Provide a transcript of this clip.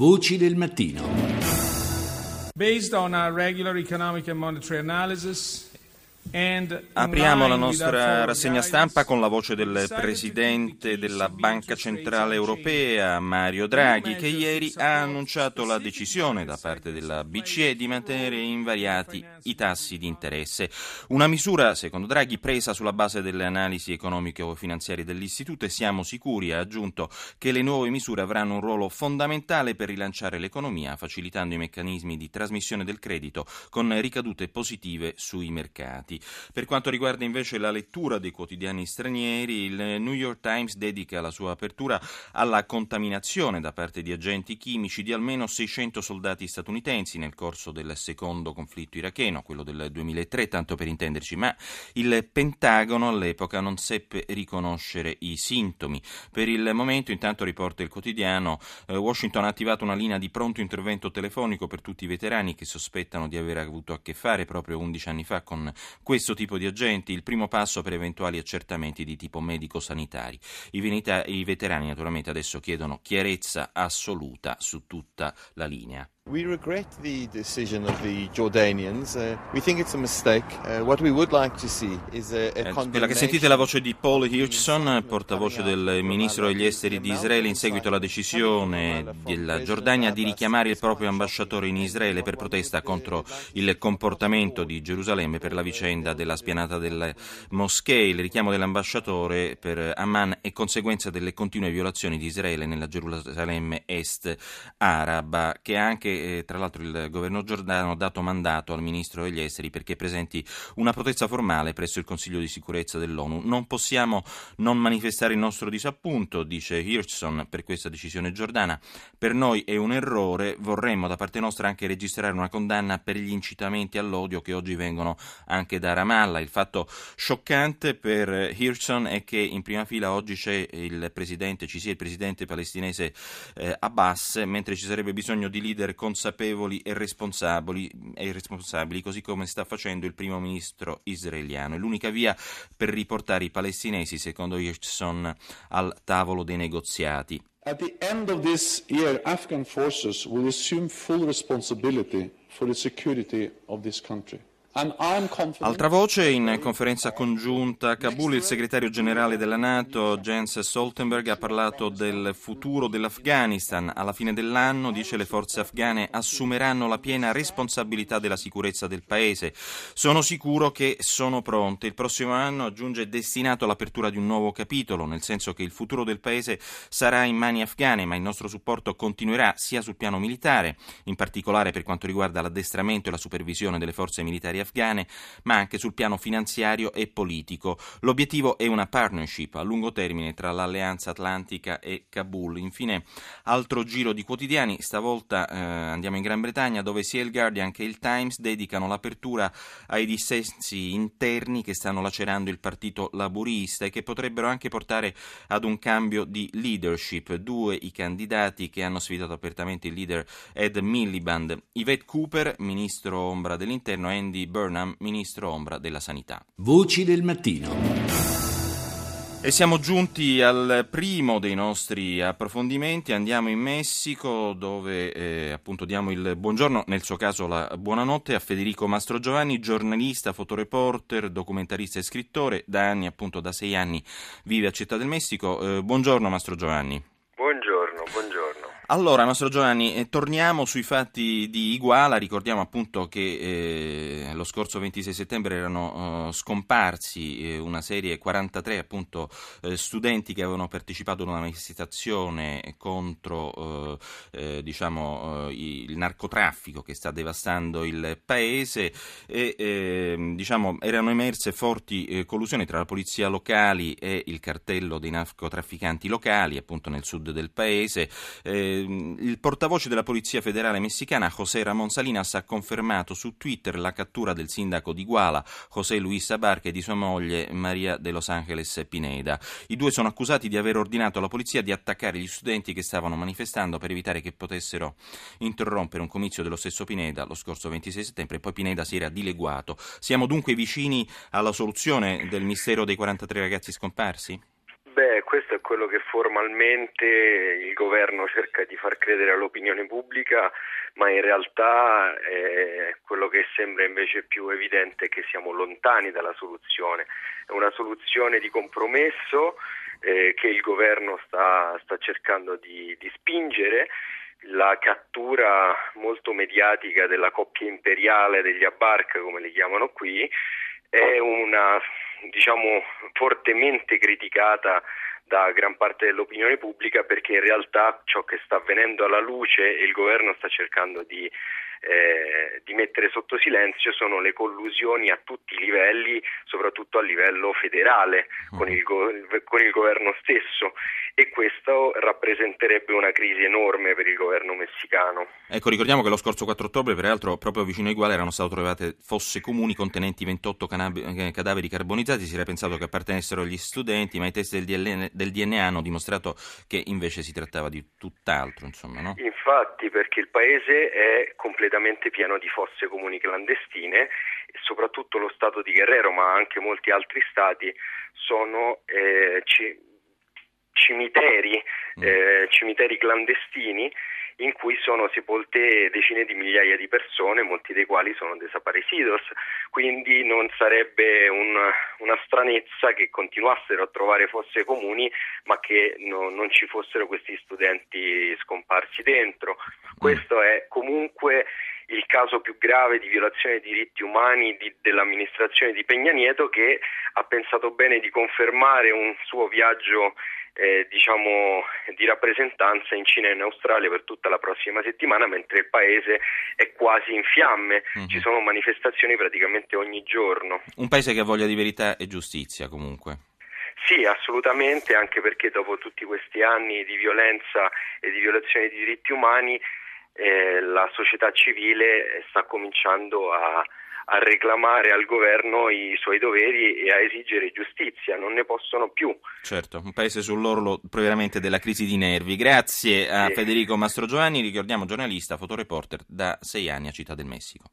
Voci del mattino. Based on our regular economic and monetary analysis, Apriamo la nostra rassegna stampa con la voce del Presidente della Banca Centrale Europea, Mario Draghi, che ieri ha annunciato la decisione da parte della BCE di mantenere invariati i tassi di interesse. Una misura, secondo Draghi, presa sulla base delle analisi economico-finanziarie dell'Istituto e siamo sicuri, ha aggiunto, che le nuove misure avranno un ruolo fondamentale per rilanciare l'economia, facilitando i meccanismi di trasmissione del credito con ricadute positive sui mercati. Per quanto riguarda invece la lettura dei quotidiani stranieri, il New York Times dedica la sua apertura alla contaminazione da parte di agenti chimici di almeno 600 soldati statunitensi nel corso del secondo conflitto iracheno, quello del 2003, tanto per intenderci, ma il Pentagono all'epoca non seppe riconoscere i sintomi. Per il momento, intanto riporta il quotidiano, eh, Washington ha attivato una linea di pronto intervento telefonico per tutti i veterani che sospettano di aver avuto a che fare proprio 11 anni fa con questo tipo di agenti il primo passo per eventuali accertamenti di tipo medico-sanitari. I, venita- I veterani naturalmente adesso chiedono chiarezza assoluta su tutta la linea. We regret the decision of the Jordanians. Uh, we think it's a mistake. Uh, what we would like to see is a, a eh, Quella che sentite è la voce di Paul Hirschson, portavoce del ministro degli esteri di Israele, in seguito alla decisione della Giordania di richiamare il proprio ambasciatore in Israele per protesta contro il comportamento di Gerusalemme per la vicenda della spianata delle moschee. Il richiamo dell'ambasciatore per Amman è conseguenza delle continue violazioni di Israele nella Gerusalemme est araba, che ha tra l'altro il governo giordano ha dato mandato al ministro degli esteri perché presenti una protesta formale presso il Consiglio di sicurezza dell'ONU. Non possiamo non manifestare il nostro disappunto, dice Hirschson, per questa decisione giordana. Per noi è un errore, vorremmo da parte nostra anche registrare una condanna per gli incitamenti all'odio che oggi vengono anche da Ramallah. Il fatto scioccante per Hirschson è che in prima fila oggi c'è il presidente, ci sia il presidente palestinese eh, Abbas, mentre ci sarebbe bisogno di leader consapevoli e responsabili, e responsabili, così come sta facendo il primo ministro israeliano. È l'unica via per riportare i palestinesi, secondo Hirschson, al tavolo dei negoziati. At the end of this year, Afghan forces will assume full responsibility for the security of this country. Altra voce, in conferenza congiunta a Kabul, il segretario generale della Nato, Jens Stoltenberg, ha parlato del futuro dell'Afghanistan. Alla fine dell'anno, dice, le forze afghane assumeranno la piena responsabilità della sicurezza del paese. Sono sicuro che sono pronte. Il prossimo anno, aggiunge, è destinato all'apertura di un nuovo capitolo, nel senso che il futuro del paese sarà in mani afghane, ma il nostro supporto continuerà sia sul piano militare, in particolare per quanto riguarda l'addestramento e la supervisione delle forze militari afghane, ma anche sul piano finanziario e politico. L'obiettivo è una partnership a lungo termine tra l'Alleanza Atlantica e Kabul. Infine, altro giro di quotidiani, stavolta eh, andiamo in Gran Bretagna dove sia il Guardian che il Times dedicano l'apertura ai dissensi interni che stanno lacerando il partito laburista e che potrebbero anche portare ad un cambio di leadership. Due i candidati che hanno sfidato apertamente il leader Ed Miliband, Yvette Cooper, ministro ombra dell'interno, Andy Burnham, ministro ombra della sanità. Voci del mattino. E siamo giunti al primo dei nostri approfondimenti, andiamo in Messico dove eh, appunto diamo il buongiorno, nel suo caso la buonanotte a Federico Mastro Giovanni, giornalista, fotoreporter, documentarista e scrittore, da anni appunto da sei anni vive a Città del Messico. Eh, buongiorno Mastro Giovanni. Allora, Mastro Giovanni, eh, torniamo sui fatti di Iguala. Ricordiamo appunto che eh, lo scorso 26 settembre erano uh, scomparsi eh, una serie 43 appunto eh, studenti che avevano partecipato ad una manifestazione contro eh, diciamo, il narcotraffico che sta devastando il paese e ehm, diciamo, erano emerse forti collusioni tra la polizia locale e il cartello dei narcotrafficanti locali appunto nel sud del paese il portavoce della Polizia Federale Messicana, José Ramón Salinas, ha confermato su Twitter la cattura del sindaco di Guala, José Luis Abarca, e di sua moglie Maria de Los Angeles Pineda. I due sono accusati di aver ordinato alla polizia di attaccare gli studenti che stavano manifestando per evitare che potessero interrompere un comizio dello stesso Pineda lo scorso 26 settembre e poi Pineda si era dileguato. Siamo dunque vicini alla soluzione del mistero dei 43 ragazzi scomparsi? Beh, questo è quello che formalmente il governo cerca di far credere all'opinione pubblica, ma in realtà eh, quello che sembra invece più evidente è che siamo lontani dalla soluzione. È una soluzione di compromesso eh, che il governo sta, sta cercando di, di spingere la cattura molto mediatica della coppia imperiale degli Abarc, come li chiamano qui, è una diciamo fortemente criticata da gran parte dell'opinione pubblica perché in realtà ciò che sta avvenendo alla luce e il governo sta cercando di eh, di mettere sotto silenzio sono le collusioni a tutti i livelli, soprattutto a livello federale, con il, go- con il governo stesso e questo rappresenterebbe una crisi enorme per il governo messicano. Ecco, ricordiamo che lo scorso 4 ottobre, peraltro, proprio vicino ai quali erano state trovate fosse comuni contenenti 28 canab- eh, cadaveri carbonizzati. Si era pensato che appartenessero agli studenti, ma i test del DNA, del DNA hanno dimostrato che invece si trattava di tutt'altro. Insomma, no? Infatti, perché il paese è completamente pieno di fosse comuni clandestine, soprattutto lo stato di Guerrero, ma anche molti altri stati sono eh, ci- cimiteri, mm. eh, cimiteri clandestini in cui sono sepolte decine di migliaia di persone, molti dei quali sono desaparecidos, quindi non sarebbe un, una stranezza che continuassero a trovare fosse comuni ma che no, non ci fossero questi studenti scomparsi dentro. Questo è comunque il caso più grave di violazione dei diritti umani di, dell'amministrazione di Peña Nieto che ha pensato bene di confermare un suo viaggio eh, diciamo, di rappresentanza in Cina e in Australia per tutta la prossima settimana, mentre il paese è quasi in fiamme. Mm-hmm. Ci sono manifestazioni praticamente ogni giorno. Un paese che ha voglia di verità e giustizia comunque. Sì, assolutamente, anche perché dopo tutti questi anni di violenza e di violazione dei diritti umani eh, la società civile sta cominciando a, a reclamare al governo i suoi doveri e a esigere giustizia, non ne possono più. Certo, un paese sull'orlo veramente della crisi di nervi. Grazie a sì. Federico Mastrogiovanni, ricordiamo giornalista, fotoreporter da sei anni a Città del Messico.